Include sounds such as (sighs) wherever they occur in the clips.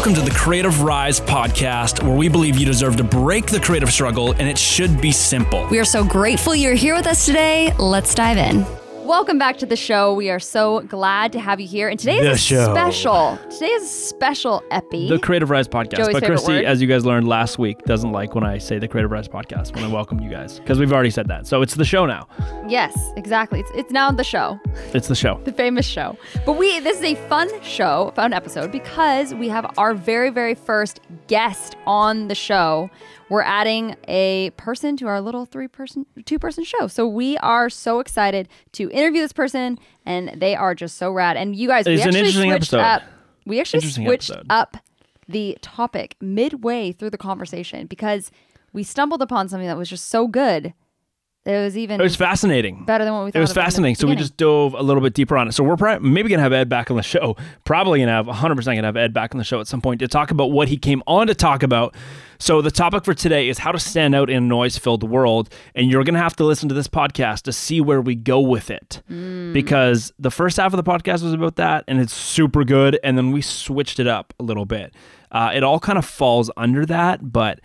Welcome to the Creative Rise podcast, where we believe you deserve to break the creative struggle and it should be simple. We are so grateful you're here with us today. Let's dive in. Welcome back to the show. We are so glad to have you here. And today is The a show. special. Today is a special epi. The Creative Rise podcast. Joey's but Christy, word. as you guys learned last week, doesn't like when I say the Creative Rise podcast when I welcome you guys because we've already said that. So it's the show now. yes, exactly. It's, it's now the show, It's the show. the famous show. But we this is a fun show, fun episode because we have our very very first guest on the show. We're adding a person to our little three person, two person show. So we are so excited to interview this person, and they are just so rad. And you guys, we It's an actually interesting switched episode. up. We actually switched episode. up the topic midway through the conversation because we stumbled upon something that was just so good. It was even It was fascinating. better than what we thought. It was of in the fascinating. So we just dove a little bit deeper on it. So we're probably, maybe going to have Ed back on the show. Probably going to have 100% going to have Ed back on the show at some point to talk about what he came on to talk about. So the topic for today is how to stand out in a noise filled world. And you're going to have to listen to this podcast to see where we go with it. Because the first half of the podcast was about that and it's super good. And then we switched it up a little bit. Uh, it all kind of falls under that, but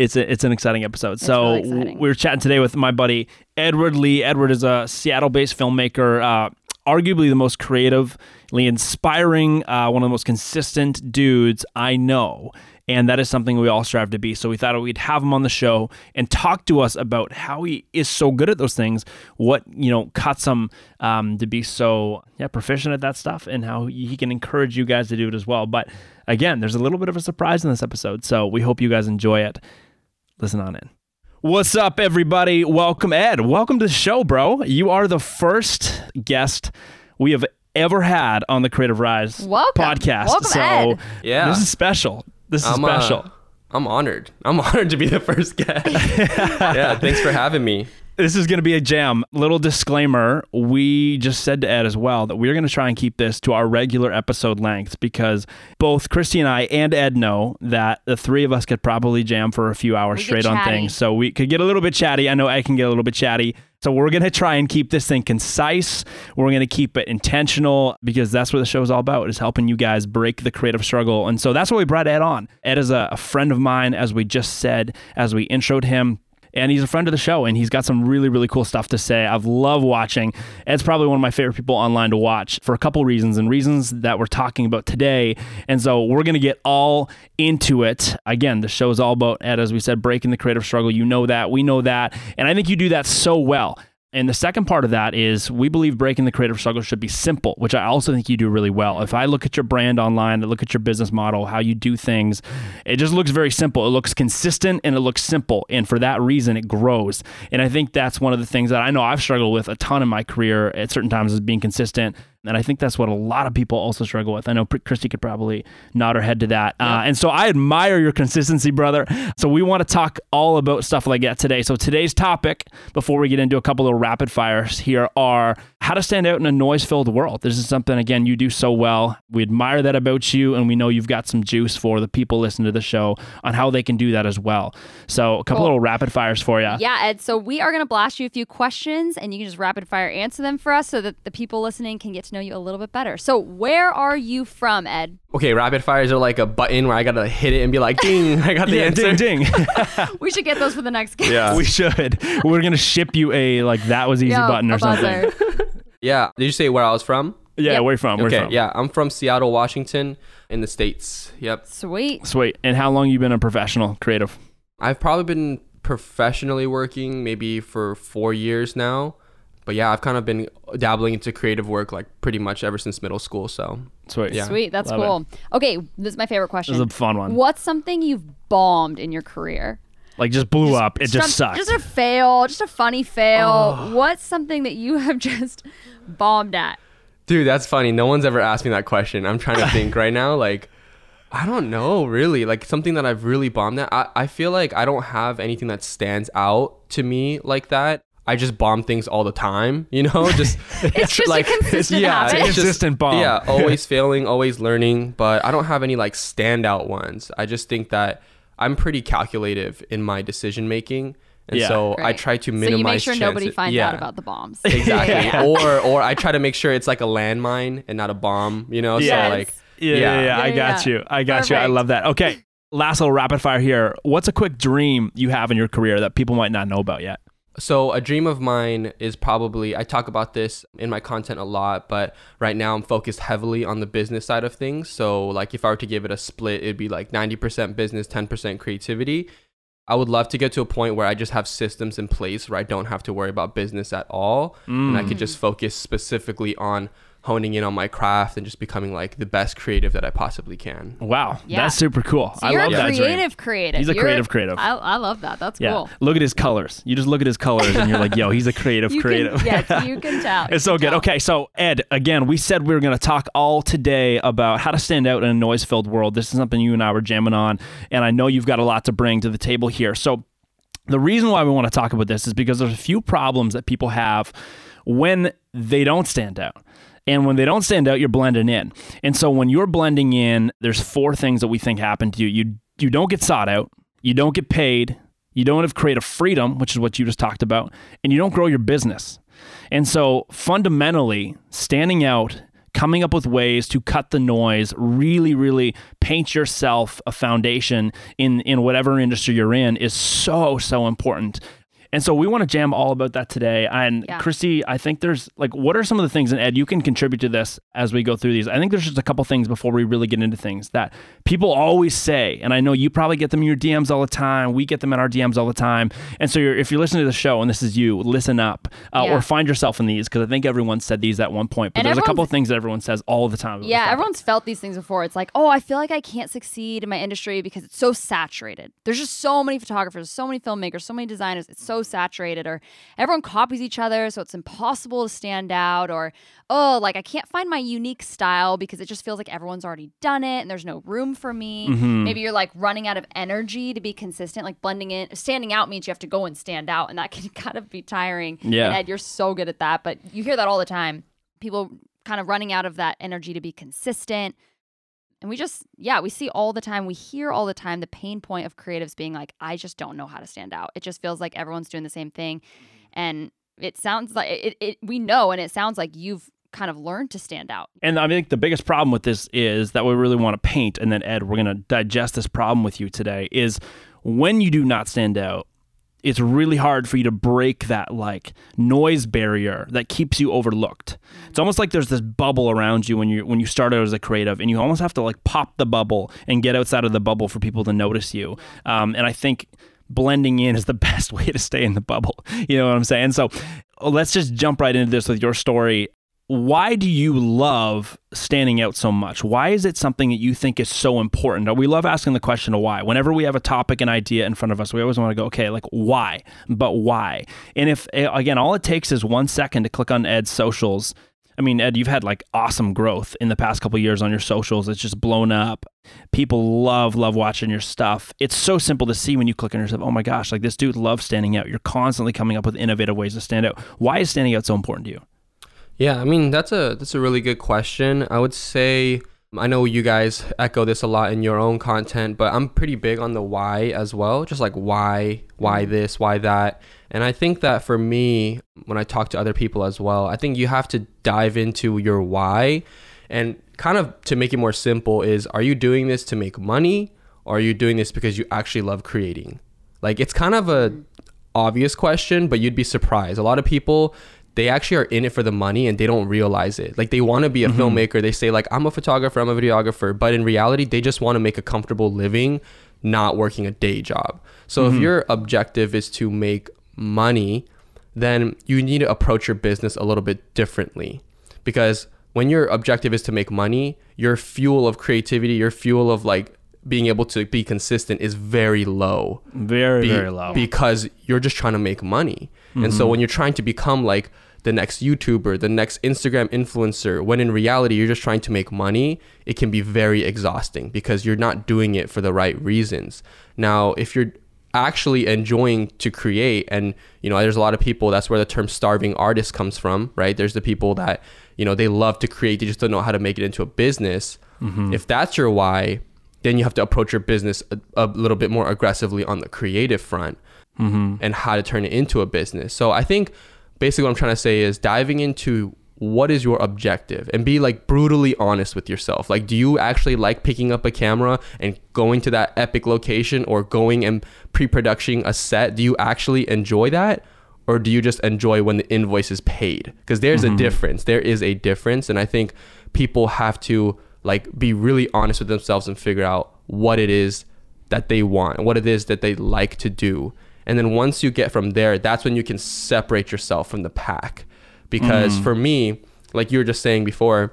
it's a, it's an exciting episode. so really exciting. we were chatting today with my buddy Edward Lee. Edward is a Seattle-based filmmaker, uh, arguably the most creatively inspiring, uh, one of the most consistent dudes I know. And that is something we all strive to be. So we thought we'd have him on the show and talk to us about how he is so good at those things, what you know cuts him um, to be so yeah proficient at that stuff, and how he can encourage you guys to do it as well. But again, there's a little bit of a surprise in this episode, so we hope you guys enjoy it listen on in. What's up, everybody? Welcome, Ed. Welcome to the show, bro. You are the first guest we have ever had on the Creative Rise Welcome. podcast. Welcome, so Ed. Yeah. this is special. This is I'm, uh, special. I'm honored. I'm (laughs) honored to be the first guest. (laughs) yeah, thanks for having me. This is going to be a jam. Little disclaimer: we just said to Ed as well that we're going to try and keep this to our regular episode length because both Christy and I and Ed know that the three of us could probably jam for a few hours We straight on things. So we could get a little bit chatty. I know I can get a little bit chatty. So we're going to try and keep this thing concise. We're going to keep it intentional because that's what the show is all about is helping you guys break the creative struggle. And so that's why we brought Ed on. Ed is a, a friend of mine, as we just said, as we introed him and he's a friend of the show and he's got some really really cool stuff to say. I've loved watching. Ed's probably one of my favorite people online to watch for a couple reasons and reasons that we're talking about today. And so we're to get all into it. Again the show is all about ed as we said breaking the creative struggle. You know that. We know that. And i think you do that so well and the second part of that is we believe breaking the creative struggle should be simple, which I also think you do really well. If I look at your brand online, I look at your business model, how you do things, it just looks very simple. It looks consistent and it looks simple. And for that reason, it grows. And I think that's one of the things that I know I've struggled with a ton in my career at certain times is being consistent. And I think that's what a lot of people also struggle with. I know Christy could probably nod her head to that. Uh, and so I admire your consistency, brother. So we want to talk all about stuff like that today. So today's topic, before we get into a couple of rapid fires here, are how to stand out in a noise filled world. This is something, again, you do so well. We admire that about you. And we know you've got some juice for the people listening to the show on how they can do that as well. So a couple Cool. little rapid fires for you. Yeah, Ed. So we are going to blast you a few questions, and you can just rapid fire answer them for us, so that the people listening can get to know you a little bit better. So where are you from, Ed? Okay, rapid fires are like a button where I gotta hit it and be like, ding, I got the (laughs) Yeah, answer. ding, ding. (laughs) We should get those for the next game. Yeah. we should. We're gonna ship you a like that was easy Yeah, button or something. (laughs) Yeah. Did you say where I was from? Yeah, Yep. where you from? Where okay, from? yeah. I'm from Seattle, Washington, in the States. Yep. Sweet. Sweet. And how long you been a professional creative? I've probably been professionally working maybe for four years now. But yeah, I've kind of been dabbling into creative work like pretty much ever since middle school. So Sweet. Yeah. Sweet. That's Love it. cool. Okay, this is my favorite question. This is a fun one. What's something you've bombed in your career? Like just blew up. It just some- sucks. Just a fail, just a funny fail. Oh. What's something that you have (laughs) just bombed at? Dude, that's funny. No one's ever asked me that question. I'm trying to (laughs) think right now. Like, I don't know, really. Like, something that I've really bombed at. I, I feel like I don't have anything that stands out to me like that. I just bomb things all the time, you know? (laughs) Just It's just a consistent yeah, habit. it's It's a consistent bomb. Yeah, always failing, always learning. But I don't have any like standout ones. I just think that I'm pretty calculative in my decision making. And Yeah. so I try to minimize. So minimize you make sure nobody finds yeah. out about the bombs. Exactly. (laughs) Yeah. Or or I try to make sure it's like a landmine and not a bomb, you know? Yes. So like Yeah, yeah, Yeah. yeah, I got yeah. you. I got you. I love that. Okay. Last little rapid fire here. What's a quick dream you have in your career that people might not know about yet? So a dream of mine is probably I talk about this in my content a lot, but right now I'm focused heavily on the business side of things. So like if I were to give it a split, it'd be like 90% business, 10% creativity. I would love to get to a point where I just have systems in place where I don't have to worry about business at all and I could mm. just focus specifically on honing in on my craft and just becoming like the best creative that I possibly can. Wow. Yeah. That's super cool. So I you're love a that dream. creative creative. He's a You're- creative creative. I, I love that. That's Yeah. cool. Look at his colors. You just look at his colors and you're like, yo, he's a creative (laughs) You creative. Can, (laughs) yes, you (laughs) can tell. It's so You can good. tell. Okay, so Ed, again, we said we were going to talk all today about how to stand out in a noise filled world. This is something you and I were jamming on, and I know you've got a lot to bring to the table here. So, the reason why we want to talk about this is because there's a few problems that people have when they don't stand out. And when they don't stand out, you're blending in. And so when you're blending in, there's four things that we think happen to you. You you don't get sought out, you don't get paid, you don't have creative freedom, which is what you just talked about, and you don't grow your business. And so fundamentally, standing out, coming up with ways to cut the noise, really, really paint yourself a foundation in in whatever industry you're in is so, so important. And so we want to jam all about that today. And Yeah. Christy, I think there's like, what are some of the things, and Ed, you can contribute to this as we go through these. I think there's just a couple things before we really get into things that people always say, and I know you probably get them in your DMs all the time. We get them in our DMs all the time. And so you're, if you're listening to the show and this is you, listen up uh, Yeah. or find yourself in these because I think everyone said these at one point. But And there's a couple things that everyone says all the time. Yeah, everyone's felt these things before. It's like, oh, I feel like I can't succeed in my industry because it's so saturated. There's just so many photographers, so many filmmakers, so many designers. It's so saturated, or everyone copies each other, so it's impossible to stand out. Or, oh, like I can't find my unique style because it just feels like everyone's already done it and there's no room for me. Mm-hmm. Maybe you're like running out of energy to be consistent, like blending in. Standing out means you have to go and stand out, and that (laughs) can kind of be tiring. Yeah. And Ed, you're so good at that, but you hear that all the time. People kind of running out of that energy to be consistent. And we just, yeah, we see all the time, we hear all the time the pain point of creatives being like, I just don't know how to stand out. It just feels like everyone's doing the same thing. Mm-hmm. And it sounds like it, it we know, and it sounds like you've kind of learned to stand out. And I think the biggest problem with this is that we really want to paint, and then Ed, we're going to digest this problem with you today. Is when you do not stand out, it's really hard for you to break that like noise barrier that keeps you overlooked. It's almost like there's this bubble around you when you when you start out as a creative, and you almost have to like pop the bubble and get outside of the bubble for people to notice you. Um, and I think blending in is the (laughs) best way to stay in the bubble. You know what I'm saying? So let's just jump right into this with your story why do you love standing out so much? Why is it something that you think is so important? We love asking the question of why. Whenever we have a topic, an idea in front of us, we always want to go, okay, like why? But why? And if, eh, again, all it takes is one second to click on Ed's socials. I mean, Ed, you've had like awesome growth in the past couple years on your socials. It's just blown up. People love, love watching your stuff. It's so simple to see when you click on yourself. Oh my gosh, like this dude loves standing out. You're constantly coming up with innovative ways to stand out. Why is standing out so important to you? Yeah, I mean that's a that's a really good question. I would say I know you guys echo this a lot in your own content, but I'm pretty big on the why as well. Just like why, why mm-hmm. this, why that. And I think that for me, when I talk to other people as well, I think you have to dive into your why and kind of to make it more simple is are you doing this to make money or are you doing this because you actually love creating? Like it's kind of a mm-hmm. obvious question, but you'd be surprised. A lot of people they actually are in it for the money and they don't realize it. Like they want to be a mm-hmm. filmmaker. They say like I'm a photographer, I'm a videographer, but in reality they just want to make a comfortable living, not working a day job. So if mm-hmm. your objective is to make money, then you need to approach your business a little bit differently. Because when your objective is to make money, your fuel of creativity, your fuel of like being able to be consistent is very low Very, be- very low. because you're just trying to make money. And so mm-hmm. when you're trying to become like the next YouTuber, the next Instagram influencer, when in reality you're just trying to make money, it can be very exhausting because you're not doing it for the right reasons. Now, if you're actually enjoying to create and you know there's a lot of people that's where the term starving artist comes from right there's the people that you know they love to create they just don't know how to make it into a business mm-hmm. if that's your why then you have to approach your business a, a little bit more aggressively on the creative front mm-hmm. and how to turn it into a business. So I think basically what I'm trying to say is diving into what is your objective and be like brutally honest with yourself. Like do you actually like picking up a camera and going to that epic location or going and pre-production a set? Do you actually enjoy that or do you just enjoy when the invoice is paid? Because there's a mm-hmm. difference. There is a difference and i think people have to like be really honest with themselves and figure out what it is that they want what it is that they like to do. And then once you get from there that's when you can separate yourself from the pack. Because for me like you were just saying before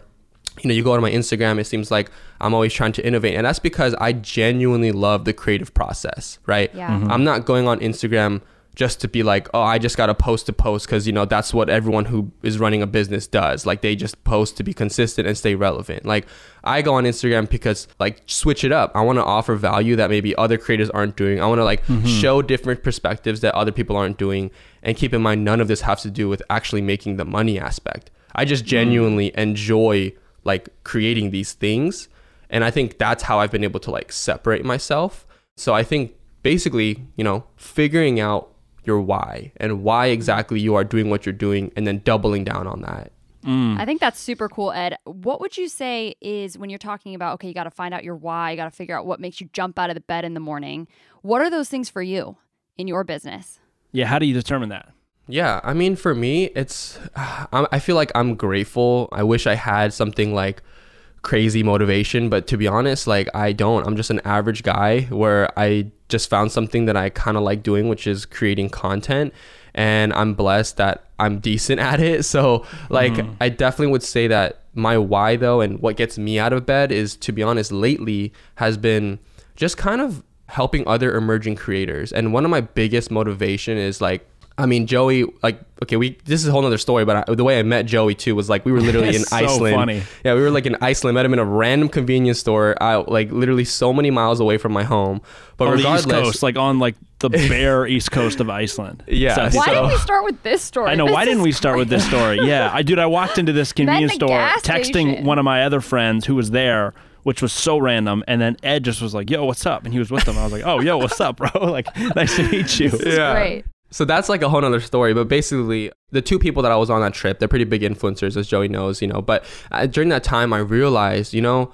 you know you go on my instagram it seems like i'm always trying to innovate. And that's because i genuinely love the creative process right? Yeah. Mhm. i'm not going on instagram just to be like oh i just got to post to post because you know that's what everyone who is running a business does. Like they just post to be consistent and stay relevant. Like i go on instagram because like switch it up. I want to offer value that maybe other creators aren't doing. I want to like mm-hmm. show different perspectives that other people aren't doing. And keep in mind none of this has to do with actually making the money aspect. I just mm. genuinely enjoy like creating these things. And i think that's how i've been able to like separate myself. So i think basically you know figuring out your why and why mm. exactly you are doing what you're doing and then doubling down on that mm. I think that's super cool, Ed. What would you say is when you're talking about, okay, you got to find out your why, you got to figure out what makes you jump out of the bed in the morning? What are those things for you in your business? Yeah, how do you determine that? Yeah, I mean, for me, it's (sighs) I'm- I feel like I'm grateful. I wish I had something like crazy motivation, but to be honest, like I don't. I'm just an average guy where I just found something that I kind of like doing, which is creating content, and I'm blessed that I'm (laughs) decent at it. So, like, mm-hmm. I definitely would say that my why though, and what gets me out of bed is, to be honest, lately has been just kind of helping other emerging creators. And one of my biggest motivation is like, I mean, Joey, like, okay, we this is a whole nother story, but I, the way I met Joey too was like we were literally (laughs) in so Iceland. funny. Yeah, we were like in Iceland, met him in a random convenience store, out like literally so many miles away from my home. But on the regardless, East Coast, like on like the (laughs) bare East Coast of Iceland. Yeah, So- Why So- didn't we start with this story? I know. This Why didn't we start with this story? (laughs) Yeah, I dude. I walked into this convenience store, texting station. one of my other friends who was there, which was so random. And then Ed just was like, "Yo, what's up?" And he was with them. I was like, "Oh, yo, what's up, bro? Like, nice to meet you." yeah. Great. So that's like a whole nother story. But basically, the two people that I was on that trip, they're pretty big influencers, as Joey knows, you know. But uh, during that time, I realized, you know,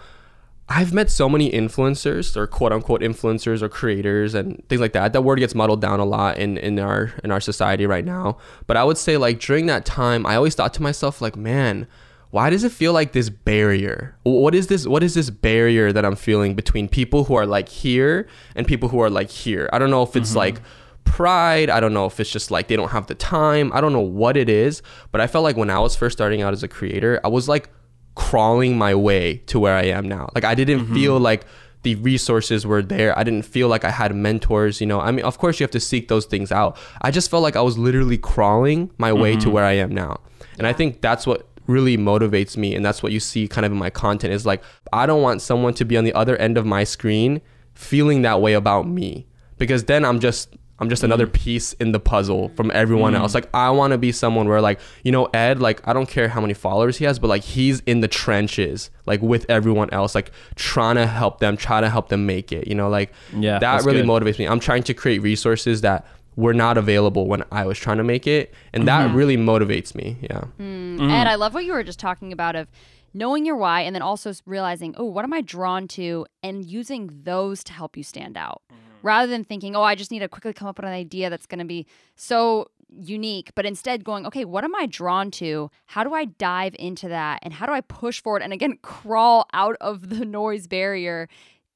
I've met so many influencers or quote unquote influencers or creators and things like that. That word gets muddled down a lot in, in our in our society right now. But I would say like during that time, I always thought to myself like, man, why does it feel like this barrier? What is this what is this barrier that I'm feeling between people who are like here and people who are like here? I don't know if it's like pride. I don't know if it's just like they don't have the time. I don't know what it is, but I felt like when I was first starting out as a creator, I was like crawling my way to where I am now. Like I didn't mm-hmm. feel like the resources were there. I didn't feel like I had mentors, you know. I mean, of course you have to seek those things out. I just felt like I was literally crawling my way to mm-hmm. where I am now. And I think that's what really motivates me and that's what you see kind of in my content is like I don't want someone to be on the other end of my screen feeling that way about me because then I'm just I'm just another mm. piece in the puzzle from everyone else. Mm. Like I want to be someone where like, you know, Ed, like I don't care how many followers he has, but like he's in the trenches like with everyone else, like trying to help them, trying to help them make it, you know, like Yeah, that really good. motivates me. I'm trying to create resources that were not available when I was trying to make it, and that Mm-hmm. really motivates me. Yeah. Mm. Ed, I love what you were just talking about of knowing your why and then also realizing, oh, what am I drawn to and using those to help you stand out mm-hmm. Rather than thinking, oh, I just need to quickly come up with an idea that's going to be so unique, but instead going, okay, what am I drawn to? How do I dive into that? And how do I push forward and again, (laughs) crawl out of the noise barrier?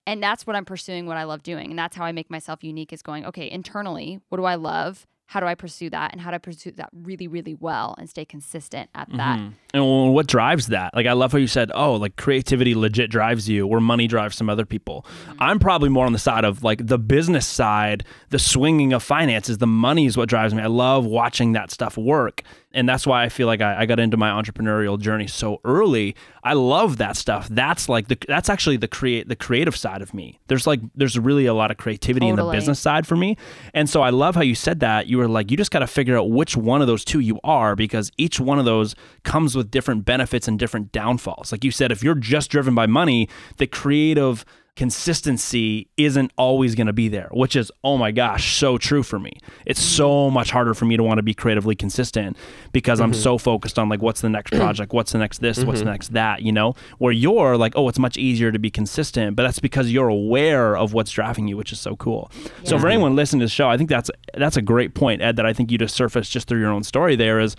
And that's what I'm pursuing, what I love doing. And that's how I make myself unique is going, okay, internally, what do I love? How do I pursue that? And how do I pursue that really, really well and stay consistent at that? Mm-hmm. And what drives that? Like, I love how you said, oh, like creativity legit drives you, where money drives some other people. Mm-hmm. I'm probably more on the side of like the business side, the swinging of finances. The money is what drives me. I love watching that stuff work. And that's why I feel like I, I got into my entrepreneurial journey so early. I love that stuff. That's like the that's actually the create the creative side of me. There's like there's really a lot of creativity in the business side for me. And so I love how you said that. You were like, you just got to figure out which one of those two you are because each one of those comes with different benefits and different downfalls. Like you said, if you're just driven by money, the creative consistency isn't always going to be there, which is, oh my gosh, so true for me. It's mm-hmm. so much harder for me to want to be creatively consistent because I'm mm-hmm. so focused on like, what's the next (clears throat) project? What's the next this? What's the mm-hmm. next that? You know, where you're like, oh, it's much easier to be consistent, but that's because you're aware of what's driving you, which is so cool. So for anyone listening to the show, I think that's, that's a great point, Ed, that I think you just surfaced just through your own story there is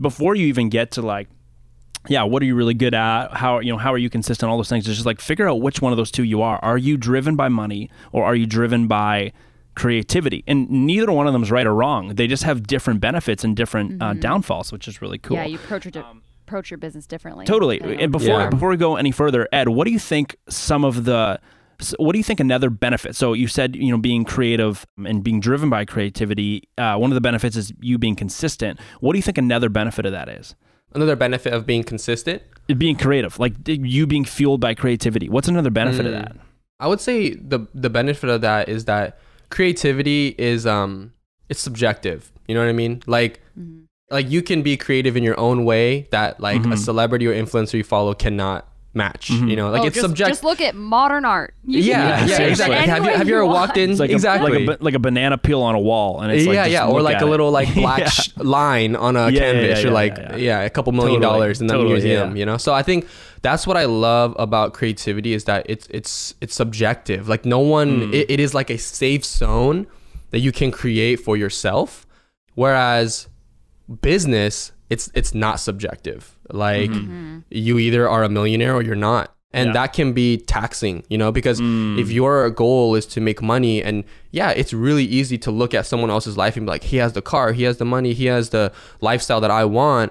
before you even get to like, yeah, what are you really good at? How you know how are you consistent? All those things. It's just like figure out which one of those two you are. Are you driven by money or are you driven by creativity? And neither one of them is right or wrong. They just have different benefits and different uh, downfalls, which is really cool. Yeah, you approach your, approach your business differently. Totally. And before Yeah. before we go any further, Ed, what do you think some of the what do you think another benefit? So you said you know being creative and being driven by creativity. Uh, one of the benefits is you being consistent. What do you think another benefit of that is? Another benefit of being consistent Being creative, like you being fueled by creativity. What's another benefit of Mm. that? I would say the the benefit of that is that creativity is um it's subjective. You know what I mean? Like like you can be creative in your own way that like Mm-hmm. a celebrity or influencer you follow cannot match. You know, like Oh, it's just, subjective. Just look at modern art. You can yeah, yeah, exactly. any Have you have you ever walked in It's (laughs) like exactly? a, like a like a banana peel on a wall, and it's like yeah, just yeah, or like a little like (laughs) black Yeah. sh- line on a Yeah, yeah, canvas. yeah, You're yeah, like, yeah, yeah, yeah. a couple million Totally, dollars in the totally, museum. yeah. You know, so I think that's what I love about creativity is that it's it's it's subjective. Like no one, Hmm. it, it is like a safe zone that you can create for yourself. Whereas business, it's it's not subjective. Like you either are a millionaire or you're not. And Mm-hmm. Yeah. that can be taxing, you know, because Mm. if your goal is to make money and yeah, it's really easy to look at someone else's life and be like, he has the car, he has the money, he has the lifestyle that I want.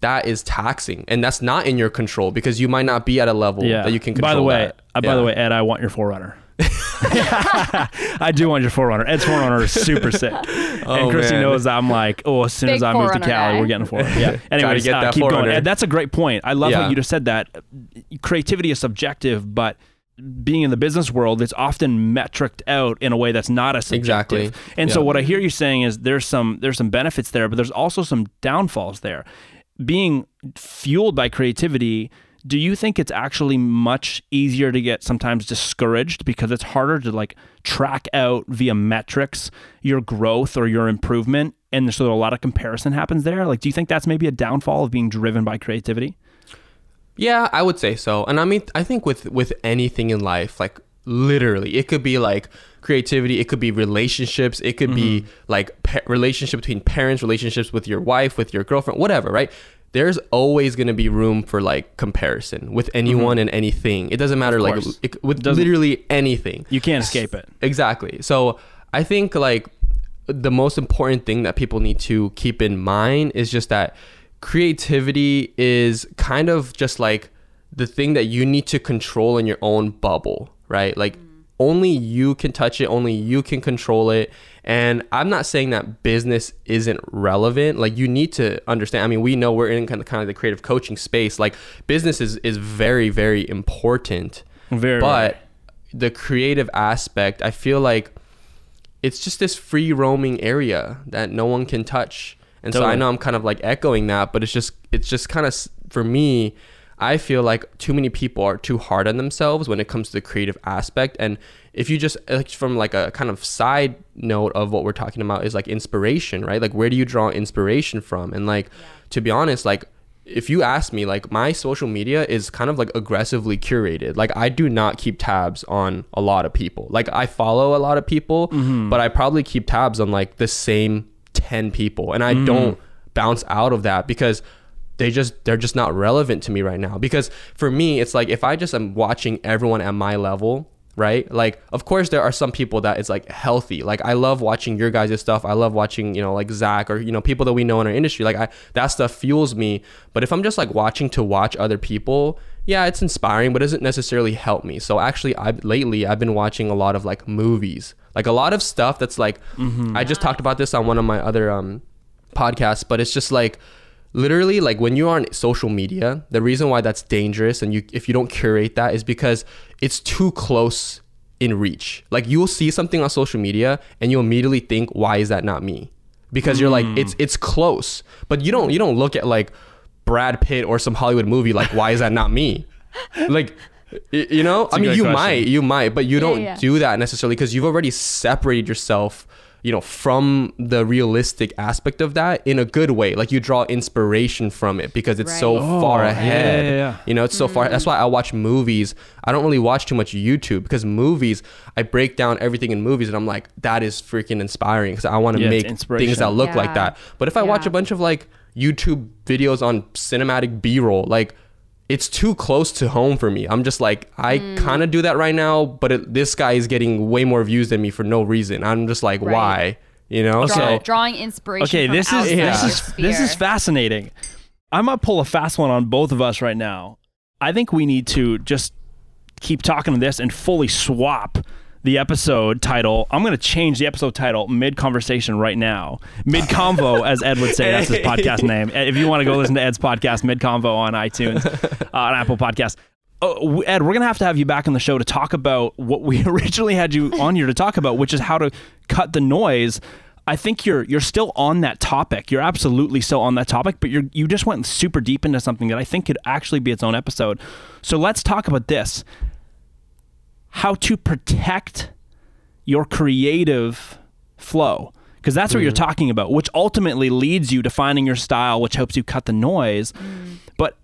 That is taxing. And that's not in your control because you might not be at a level Yeah. that you can control. By the way, that. uh, by Yeah. the way, Ed, I want your 4Runner. (laughs) I do want your 4Runner. Ed's 4Runner is super sick, (laughs) and Oh, Christy man. knows I'm like, oh, as soon Big as I move to Cali, guy. we're getting a (laughs) 4Runner. Yeah. Anyways, get uh, that keep going. 4Runner. Ed, that's a great point. I love how you just said that. Creativity is subjective, but being in the business world, it's often metriced out in a way that's not as subjective. Exactly. And so what I hear you saying is there's some there's some benefits there, but there's also some downfalls there. Being fueled by creativity, do you think it's actually much easier to get sometimes discouraged because it's harder to like track out via metrics your growth or your improvement and so a lot of comparison happens there? Like do you think that's maybe a downfall of being driven by creativity? Yeah, I would say so. And I mean, I think with with anything in life, like literally, it could be like creativity, it could be relationships, it could be mm-hmm. like pa- relationship between parents, relationships with your wife, with your girlfriend, whatever, right? There's always going to be room for like comparison with mm-hmm. anyone and anything. It doesn't matter like it, with Doesn't- literally anything. You can't escape it. Exactly. So I think like the most important thing that people need to keep in mind is just that creativity is kind of just like the thing that you need to control in your own bubble, right? Like mm. only you can touch it, only you can control it. And I'm not saying that business isn't relevant. Like you need to understand. I mean, we know we're in kind of kind of the creative coaching space. Like business is is very very important Very but the creative aspect i feel like it's just this free roaming area that no one can touch and so i know i'm kind of like echoing that but it's just it's just kind of for me i feel like too many people are too hard on themselves when it comes to the creative aspect and if you just uh, like from like a kind of side note of what we're talking about is like inspiration right like where do you draw inspiration from and like to be honest like if you ask me, like my social media is kind of like aggressively curated. Like I do not keep tabs on a lot of people. Like I follow a lot of people, mm-hmm. but I probably keep tabs on like the same 10 people. And I mm-hmm. don't bounce out of that because they just they're just not relevant to me right now. Because for me, it's like if I just am watching everyone at my level, right? Like, of course, there are some people that it's like healthy. Like, I love watching your guys' stuff. I love watching, you know, like Zach or, you know, people that we know in our industry. Like, I, that stuff fuels me. But if I'm just like watching to watch other people, yeah, it's inspiring, but it doesn't necessarily help me. So actually, I lately I've been watching a lot of like movies, like a lot of stuff that's like, I just talked about this on one of my other um podcasts, but it's just like, literally like when you're on social media the reason why that's dangerous and you if you don't curate that is because it's too close in reach. Like you'll see something on social media and you'll immediately think why is that not me? Because you're like it's it's close. But you don't you don't look at like brad pitt or some hollywood movie like why is that not me? (laughs) Like You know, I mean, you question. might, you might, but you don't yeah. do that necessarily because you've already separated yourself, you know, from the realistic aspect of that in a good way. Like you draw inspiration from it because it's so Oh, far ahead. yeah, yeah. You know, it's so far. That's why I watch movies. I don't really watch too much YouTube because movies, I break down everything in movies and I'm like, that is freaking inspiring because I want to Yeah, make things that look like that. But if I watch a bunch of like YouTube videos on cinematic B-roll, like it's too close to home for me. I'm just like, I Mm. kind of do that right now, but it, this guy is getting way more views than me for no reason. I'm just like, Right. why? You know? Draw- So drawing inspiration. Okay, from this is yeah. this is this is fascinating. I'm gonna pull a fast one on both of us right now. I think we need to just keep talking to this and fully swap the episode title. I'm gonna change the episode title mid conversation right now. Mid convo, (laughs) as Ed would say, that's his podcast name. If you want to go listen to Ed's podcast, Mid Convo on iTunes, uh, on Apple Podcasts. Oh, Ed, we're gonna have to have you back on the show to talk about what we (laughs) originally had you on here to talk about, which is how to cut the noise. I think you're you're still on that topic. You're absolutely still on that topic, but you're you just went super deep into something that I think could actually be its own episode. So let's talk about this. How to protect your creative flow. Because that's what you're mm. talking about, which ultimately leads you to finding your style, which helps you cut the noise. Mm. But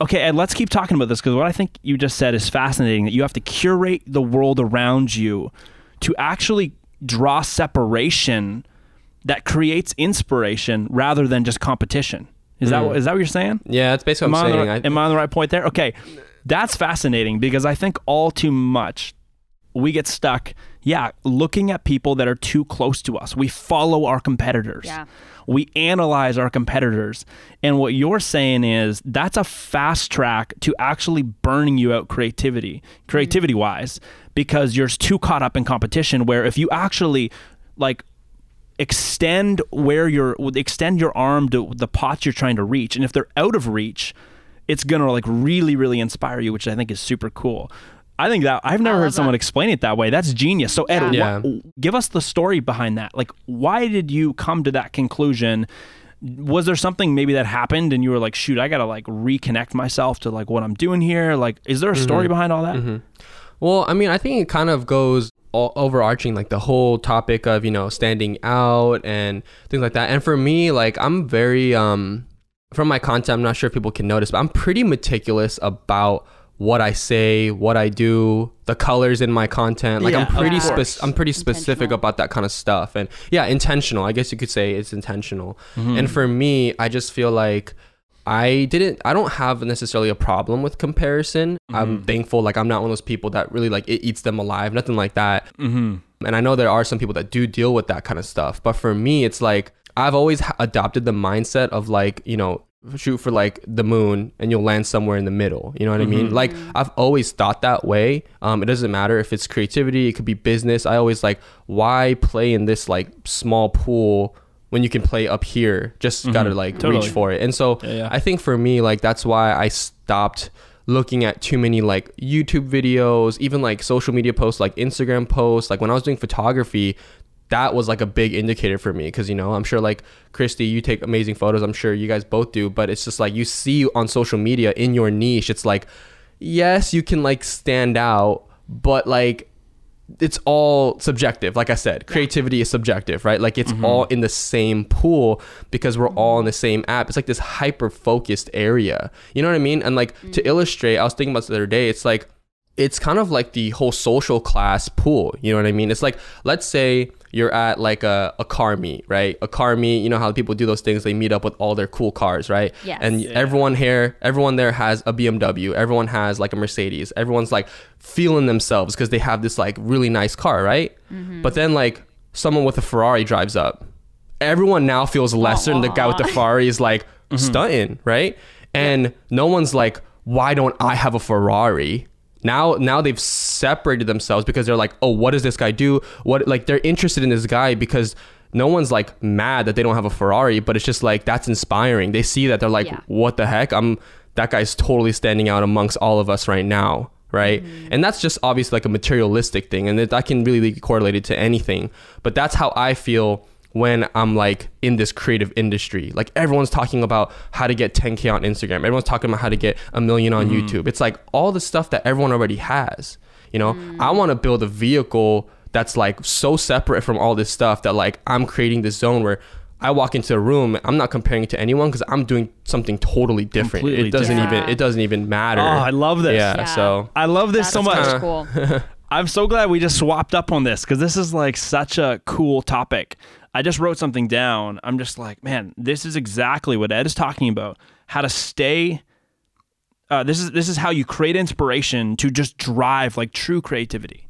okay, Ed, let's keep talking about this because what I think you just said is fascinating that you have to curate the world around you to actually draw separation that creates inspiration rather than just competition. Is that mm. what is that what you're saying? yeah, that's basically Am what I, I'm on saying. the, I, am I on the right point there? Okay, that's fascinating because I think all too much we get stuck, yeah, looking at people that are too close to us. We follow our competitors. Yeah. We analyze our competitors. And what you're saying is that's a fast track to actually burning you out creativity, creativity mm-hmm. wise, because you're too caught up in competition. Where if you actually like extend where you're extend your arm to the pots you're trying to reach and if they're out of reach it's gonna like really really inspire you which i think is super cool. I think that i've never heard someone that. explain it that way. That's genius. So ed Yeah. wh- give us the story behind that. Like why did you come to that conclusion? Was there something maybe that happened and you were like shoot i gotta like reconnect myself to like what i'm doing here like is there a story behind all that? Well, I mean, I think it kind of goes all overarching like the whole topic of, you know, standing out and things like that. And for me, like I'm very um from my content, I'm not sure if people can notice, but I'm pretty meticulous about what I say, what I do, the colors in my content. Like Yeah, I'm pretty course. spec- I'm pretty specific about that kind of stuff. And yeah, intentional. I guess you could say it's intentional. Mm-hmm. And for me, I just feel like I didn't I don't have necessarily a problem with comparison. Mm-hmm. I'm thankful like I'm not one of those people that really like it eats them alive, nothing like that. mm-hmm. And I know there are some people that do deal with that kind of stuff, but for me it's like I've always adopted the mindset of like, you know, shoot for like the moon and you'll land somewhere in the middle. You know what I mean? Like I've always thought that way. Um, it doesn't matter if it's creativity, it could be business. I always like, why play in this like small pool when you can play up here? Just gotta like Totally. reach for it. And so Yeah, yeah. I think for me, like that's why I stopped looking at too many like YouTube videos, even like social media posts, like Instagram posts. Like when I was doing photography, that was like a big indicator for me because you know I'm sure like Christy, you take amazing photos. I'm sure you guys both do, but it's just like you see on social media in your niche, it's like yes, you can like stand out, but like it's all subjective like i said creativity is subjective right? Like it's mm-hmm. all in the same pool because we're all in the same app. It's like this hyper focused area you know what i mean? And like to mm. illustrate i was thinking about this the other day it's like it's kind of like the whole social class pool you know what i mean? It's like let's say you're at like a, a car meet right? A car meet you know how people do those things they meet up with all their cool cars right? Yes. and everyone here everyone there has a bmw everyone has like a mercedes everyone's like feeling themselves because they have this like really nice car right? Mm-hmm. But then like someone with a ferrari drives up. Everyone now feels lesser and the guy with the ferrari is like mm-hmm. stunting right? And no one's like why don't i have a ferrari now now they've separated themselves because they're like oh what does this guy do? What like they're interested in this guy because no one's like mad that they don't have a ferrari but it's just like that's inspiring. They see that. They're like Yeah. what the heck? I'm that guy's totally standing out amongst all of us right now right? Mm-hmm. And that's just obviously like a materialistic thing and that that can really be correlated to anything. But that's how i feel when I'm like in this creative industry. Like everyone's talking about how to get 10k on Instagram. Everyone's talking about how to get a million on mm-hmm. YouTube. It's like all the stuff that everyone already has. You know, mm. I want to build a vehicle that's like so separate from all this stuff that like I'm creating this zone where I walk into a room, I'm not comparing it to anyone because I'm doing something totally different. Completely it doesn't different. even it doesn't even matter. Oh, I love this. Yeah, Yeah. so I love this That's so much. so cool. (laughs) I'm so glad we just swapped up on this because this is like such a cool topic. I just wrote something down. I'm just like, man, this is exactly what Ed is talking about. How to stay. Uh, this is this is how you create inspiration to just drive like true creativity.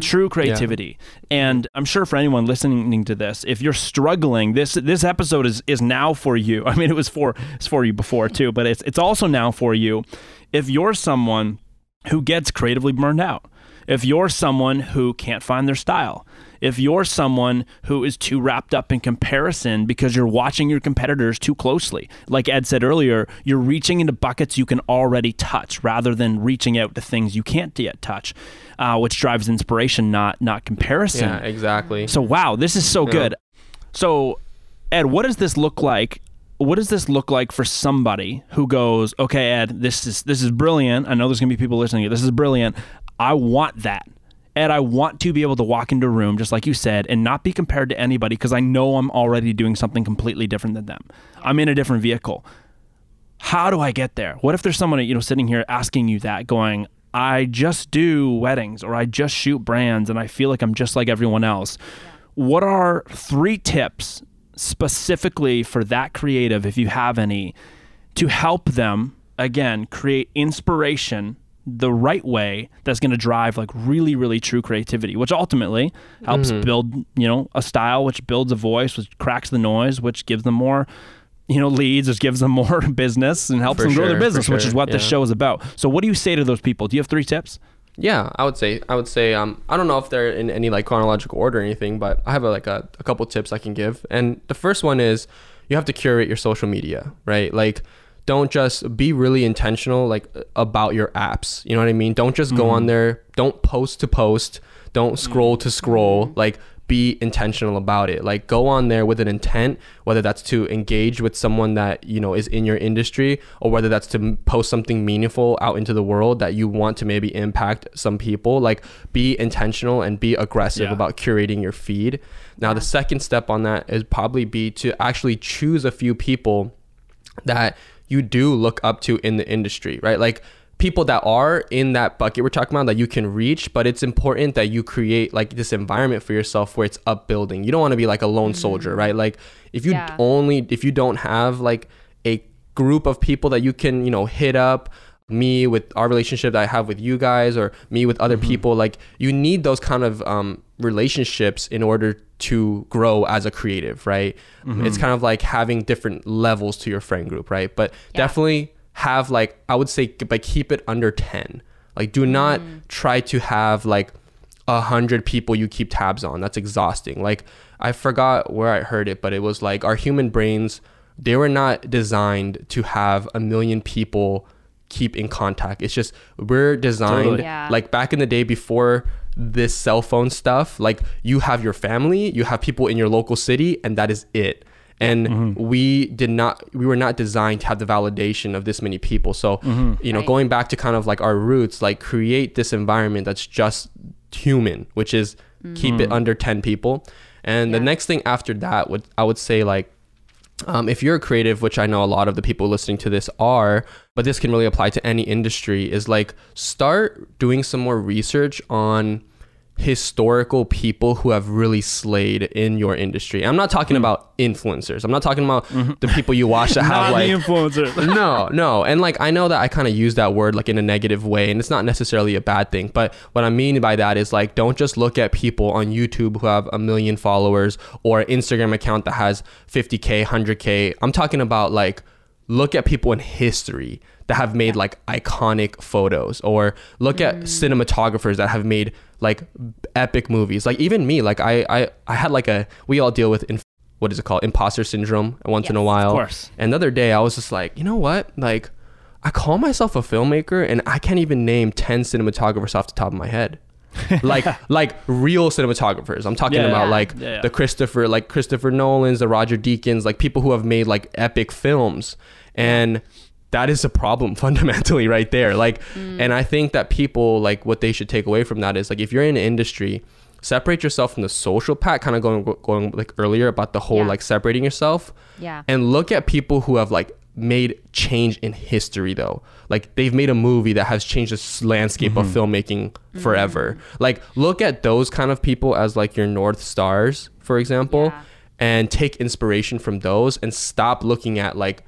True creativity, and I'm sure for anyone listening to this, if you're struggling, this this episode is is now for you. (laughs) I mean, it was for it's for you before too, but it's it's also now for you. If you're someone who gets creatively burned out, if you're someone who can't find their style, if you're someone who is too wrapped up in comparison because you're watching your competitors too closely, like Ed said earlier, you're reaching into buckets you can already touch rather than reaching out to things you can't yet touch, uh, which drives inspiration, not not comparison. yeah, exactly. So wow, this is so good. So Ed, what does this look like? What does this look like for somebody who goes, "Okay, Ed, this is this is brilliant. I know there's going to be people listening. to This is brilliant. I want that." Ed, I want to be able to walk into a room just like you said and not be compared to anybody because I know I'm already doing something completely different than them. I'm in a different vehicle. How do I get there? What if there's someone you know sitting here asking you that going, I just do weddings or I just shoot brands and I feel like I'm just like everyone else. What are three tips specifically for that creative if you have any to help them again create inspiration the right way that's going to drive like really really true creativity which ultimately helps build you know a style which builds a voice which cracks the noise which gives them more you know leads which gives them (laughs) more business and helps For them grow their sure, business which is sure, what this show is about. So what do you say to those people? Do you have three tips? Yeah, I would say I would say um I don't know if they're in any like chronological order or anything, but I have a, like a, a couple tips I can give. And the first one is you have to curate your social media, right? Like don't just be really intentional like uh, about your apps. You know what I mean? Don't just go on mm. there, don't post to post, don't mm. scroll to scroll. Mm-hmm. Like be intentional about it. Like go on there with an intent, whether that's to engage with someone that, you know, is in your industry or whether that's to post something meaningful out into the world that you want to maybe impact some people. Like be intentional and be aggressive Yeah. about curating your feed. Now the second step on that is probably be to actually choose a few people that you do look up to in the industry, right? Like people that are in that bucket we're talking about that you can reach, but it's important that you create like this environment for yourself where it's upbuilding. You don't want to be like a lone mm-hmm. soldier, right? Like if you Yeah. only if you don't have like a group of people that you can, you know, hit up me with our relationship that I have with you guys or me with other mm-hmm. people like you need those kind of um relationships in order to grow as a creative right? Mm-hmm. It's kind of like having different levels to your friend group right? But definitely have like i would say but keep it under 10 like do not mm. try to have like a hundred people you keep tabs on. That's exhausting. Like i forgot where i heard it but it was like our human brains they were not designed to have a million people keep in contact. It's just we're designed Totally. Yeah. like back in the day before this cell phone stuff like you have your family you have people in your local city and that is it. And mm-hmm. we did not we were not designed to have the validation of this many people. So mm-hmm. you know Right. going back to kind of like our roots like create this environment that's just human which is keep it mm. under 10 people. And the next thing after that would i would say like um, if you're a creative, which I know a lot of the people listening to this are, but this can really apply to any industry, is like start doing some more research on historical people who have really slayed in your industry. I'm not talking hmm. about influencers. I'm not talking about mm-hmm. the people you watch that (laughs) have like the influencer (laughs) no, no. And like I know that I kind of use that word like in a negative way and it's not necessarily a bad thing, but what I mean by that is like don't just look at people on YouTube who have a million followers or an Instagram account that has 50k, 100k. I'm talking about like look at people in history that have made like iconic photos or look at mm. cinematographers that have made like epic movies. Like even me, like I I I had like a we all deal with in, what is it called? Imposter syndrome once in a while. Of course. And the other day, I was just like, you know what? Like, I call myself a filmmaker, and I can't even name ten cinematographers off the top of my head. (laughs) like like real cinematographers. I'm talking Yeah, about yeah. like yeah. the Christopher like Christopher Nolan's, the Roger Deakins, like people who have made like epic films. And that is a problem (laughs) fundamentally right there. Like mm. and I think that people like what they should take away from that is like if you're in an industry, separate yourself from the social pack, kind of going going like earlier about the whole Yeah. like separating yourself Yeah. and look at people who have like made change in history though like they've made a movie that has changed the s- landscape of mm-hmm. filmmaking mm-hmm. forever like look at those kind of people as like your north stars for example Yeah. and take inspiration from those and stop looking at like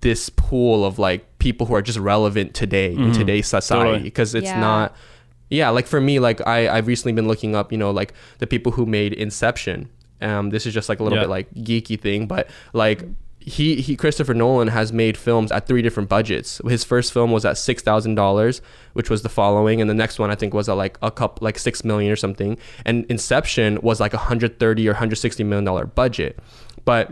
this pool of like people who are just relevant today in today's society Totally. because it's Yeah. not yeah like for me like i i've recently been looking up you know like the people who made inception um this is just like a little Yeah. bit like geeky thing but like he he christopher nolan has made films at three different budgets his first film was at six thousand dollars which was the following and the next one i think was at like a cup like six million or something and inception was like a 130 or 160 million dollar budget but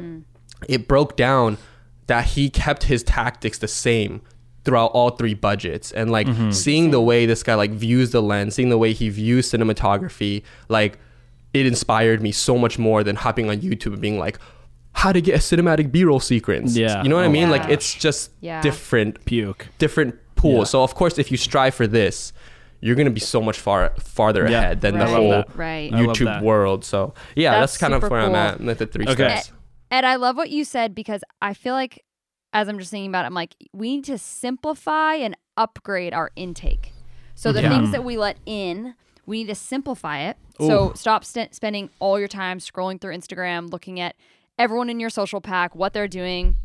it broke down that he kept his tactics the same throughout all three budgets and like mm-hmm. seeing the way this guy like views the lens seeing the way he views cinematography like it inspired me so much more than hopping on youtube and being like how to get a cinematic b-roll sequence Yeah. you know what i Oh mean my like it's just Yeah. different Puke. different pool Yeah. so of course if you strive for this you're gonna be so much far farther Yeah. ahead than Right. the whole. Right. Youtube world so yeah That's that's, kind of super where i'm cool. at with the three Okay. steps Ed, I love what you said because I feel like as I'm just thinking about it, I'm like, we need to simplify and upgrade our intake. So the Yeah. things hmm. that we let in, we need to simplify it. So stop st- spending all your time scrolling through Instagram, looking at everyone in your social pack, what they're doing.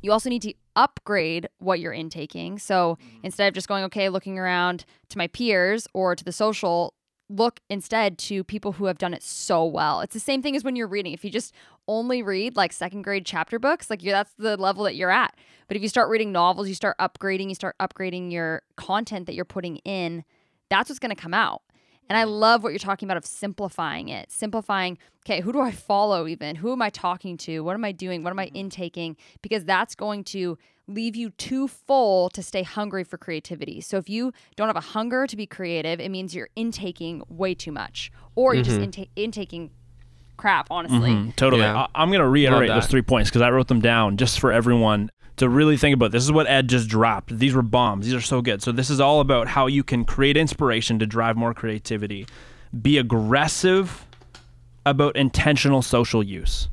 You also need to upgrade what you're intaking. So hmm. instead of just going, okay, looking around to my peers or to the social, look instead to people who have done it so well. It's the same thing as when you're reading. If you just only read like second grade chapter books, like you're, that's the level that you're at. But if you start reading novels, you start upgrading, you start upgrading your content that you're putting in, that's what's going to come out. And I mm-hmm. love what you're talking about of simplifying it. Simplifying, okay, who do I follow even? Who am I talking to? What am I doing? What am I mm-hmm. intaking? Because that's going to leave you too full to stay hungry for creativity. So if you don't have a hunger to be creative, it means you're intaking way too much or you're just mm-hmm. inta- intaking crap, honestly. Mhm, totally. Yeah. I, am going to reiterate those three points because I wrote them down just for everyone to really think about. This is what Ed just dropped. These were bombs. These are so good. So this is all about how you can create inspiration to drive more creativity. Be aggressive about intentional social use.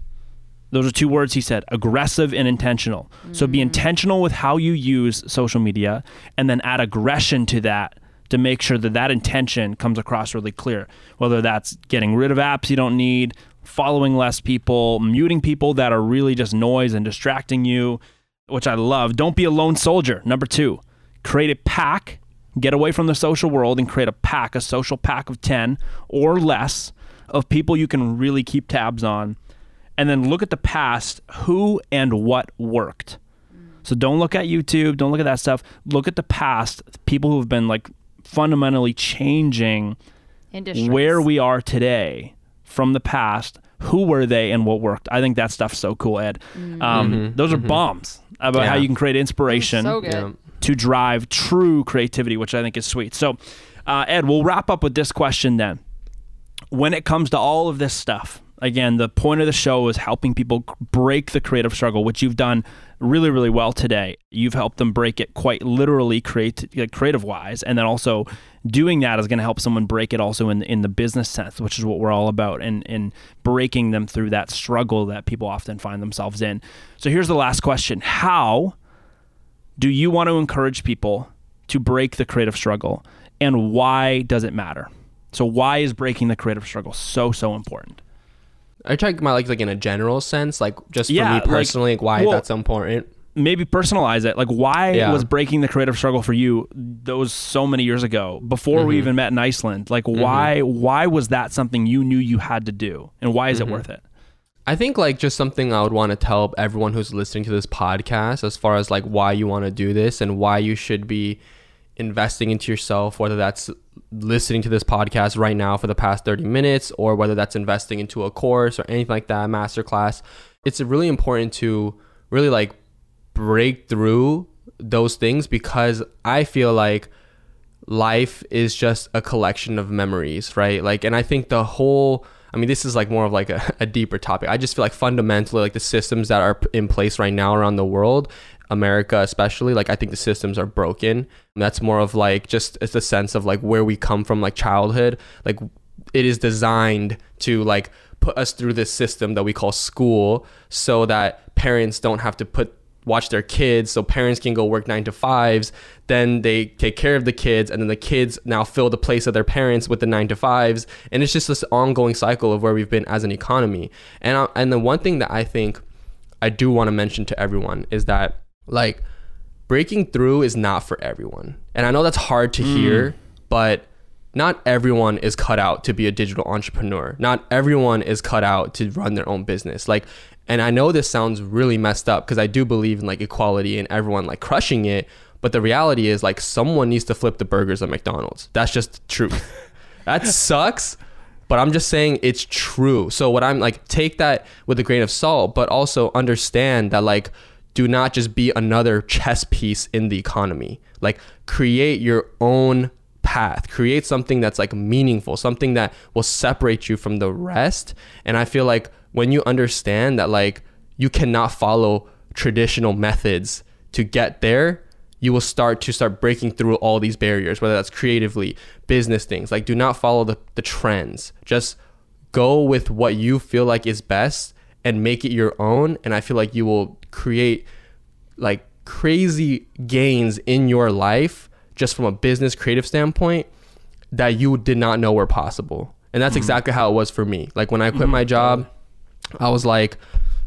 Those are two words he said aggressive and intentional. So be intentional with how you use social media and then add aggression to that to make sure that that intention comes across really clear. Whether that's getting rid of apps you don't need, following less people, muting people that are really just noise and distracting you, which I love. Don't be a lone soldier. Number two, create a pack, get away from the social world and create a pack, a social pack of 10 or less of people you can really keep tabs on and then look at the past who and what worked so don't look at youtube don't look at that stuff look at the past people who have been like fundamentally changing Industries. where we are today from the past who were they and what worked? I think that stuff's so cool ed. Um, those are bombs about how you can create inspiration so yeah. to drive true creativity, which I think is sweet. So, uh, Ed, we'll wrap up with this question then. When it comes to all of this stuff, again, the point of the show is helping people break the creative struggle, which you've done really, really well today. You've helped them break it quite literally, create like, creative wise, and then also doing that is going to help someone break it also in in the business sense, which is what we're all about, and in breaking them through that struggle that people often find themselves in. So here's the last question: How do you want to encourage people to break the creative struggle and why does it matter so why is breaking the creative struggle so so important Are you talking about like like in a general sense, like just for Yeah, me like- personally, like, why well- that's important? Maybe personalize it. Like why Yeah. was breaking the creative struggle for you those so many years ago before we mm-hmm. even met in iceland? Like mm-hmm. why why was that something you knew you had to do? And why is it mm-hmm. worth it? I think like just something I would want to tell everyone who's listening to this podcast as far as like why you want to do this and why you should be investing into yourself, whether that's listening to this podcast right now for the past 30 minutes or whether that's investing into a course or anything like that, masterclass. It's really important to really like break through those things because I feel like life is just a collection of memories, right? Like, and I think the whole, I mean, this is like more of like a, a deeper topic. I just feel like fundamentally, like the systems that are in place right now around the world, America especially, like I think the systems are broken. And that's more of like just it's a sense of like where we come from, like childhood. Like it is designed to like put us through this system that we call school so that parents don't have to put watch their kids so parents can go work nine to fives. Then they take care of the kids and then the kids now fill the place of their parents with the nine to fives. And it's just this ongoing cycle of where we've been as an economy. And I, and the one thing that i think i do want to mention to everyone is that like breaking through is not for everyone. And i know that's hard to mm. hear but not everyone is cut out to be a digital entrepreneur. Not everyone is cut out to run their own business. Like, and I know this sounds really messed up because I do believe in like equality and everyone like crushing it. But the reality is like someone needs to flip the burgers at McDonald's. That's just the truth. (laughs) that sucks. But I'm just saying it's true. So what I'm like, take that with a grain of salt, but also understand that like, do not just be another chess piece in the economy. Like, create your own path create something that's like meaningful something that will separate you from the rest and i feel like when you understand that like you cannot follow traditional methods to get there you will start to start breaking through all these barriers whether that's creatively business things. Like do not follow the, the trends. Just go with what you feel like is best and make it your own and i feel like you will create like crazy gains in your life just from a business creative standpoint that you did not know were possible. And that's mm-hmm. exactly how it was for me. Like when I quit mm-hmm. my job, I was like,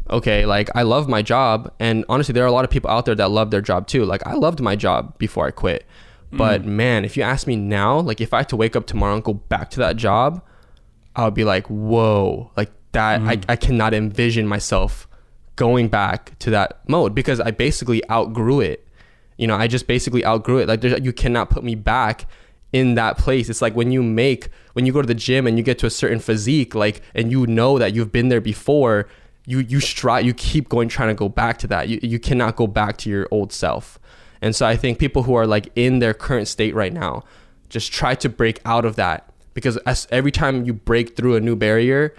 okay, like I love my job. And honestly, there are a lot of people out there that love their job too. Like I loved my job before I quit. But mm. man, if you ask me now, like if I had to wake up tomorrow and go back to that job, I would be like, whoa, like that, I, mm. I cannot envision myself going back to that mode because I basically outgrew it you know i just basically outgrew it like you cannot put me back in that place it's like when you make when you go to the gym and you get to a certain physique like and you know that you've been there before you you strive you keep going trying to go back to that you, you cannot go back to your old self and so i think people who are like in their current state right now just try to break out of that because as every time you break through a new barrier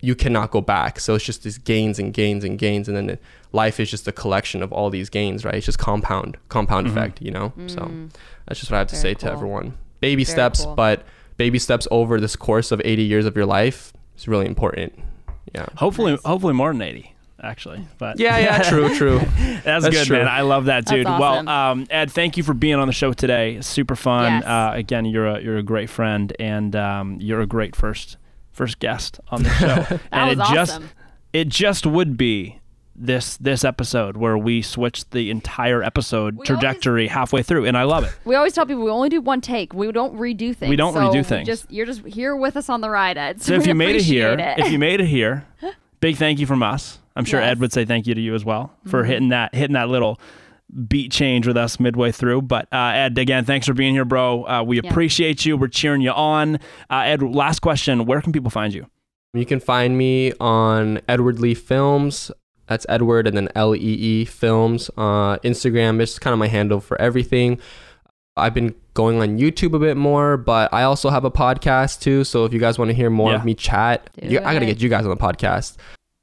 you cannot go back. So it's just these gains and gains and gains, and then it, life is just a collection of all these gains, right? It's just compound, compound effect, you know. So that's just what I have to Mm. Very say to everyone. Baby Very steps, cool. but baby steps over this course of 80 years of your life is really important. Yeah. Hopefully, hopefully more than 80, actually. But Yeah, yeah, (laughs) true, true. That's, That's good, true. man. I love that, dude. awesome. Well, um, Ed, thank you for being on the show today. Super fun. Yes. Uh, again, you're a you're a great friend, and um, you're a great first first guest on the show. (laughs) and was it just awesome. it just would be this this episode where we switched the entire episode We trajectory halfway through, and I love it. We always tell people we only do one take. We don't redo things. We don't So redo things. Just you're just here with us on the ride, Ed. So if you (laughs) made it here, appreciate if you made it here, (laughs) big thank you from us. I'm sure Yes. Mm-hmm. Ed would say thank you to you as well for hitting that hitting that little beat change with us midway through. But uh, Ed, again, thanks for being here, bro. Uh, we Yeah. appreciate you. We're cheering you on. Uh, Ed, last question: Where can people find you? You can find me on Edward Lee Films. That's Edward and then L E E Films. Uh, Instagram is kind of my handle for everything. I've been going on YouTube a bit more, but I also have a podcast too. So if you guys want to hear more Yeah. of me chat, you, I gotta get you guys on the podcast.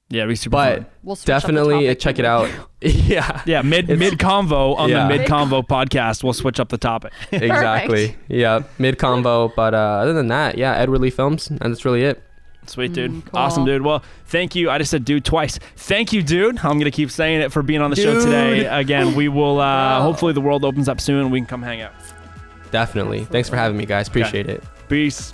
Yeah, it'd super But. We'll switch up the definitely check it out. (laughs) (laughs) yeah, Yeah, Mid mid convo on Yeah. the mid convo podcast. We'll switch up the topic. exactly. Yeah, mid convo. But uh, other than that, yeah, Edward Lee Films, and that's really it. Sweet dude. Mm, cool. Awesome dude. Well, thank you. I just said dude twice. Thank you, dude. I'm gonna keep saying it for being on the show today. Again, we will uh, Bro. hopefully the world opens up soon and we can come hang out. Definitely. Thanks for having me, guys. Appreciate it. Peace.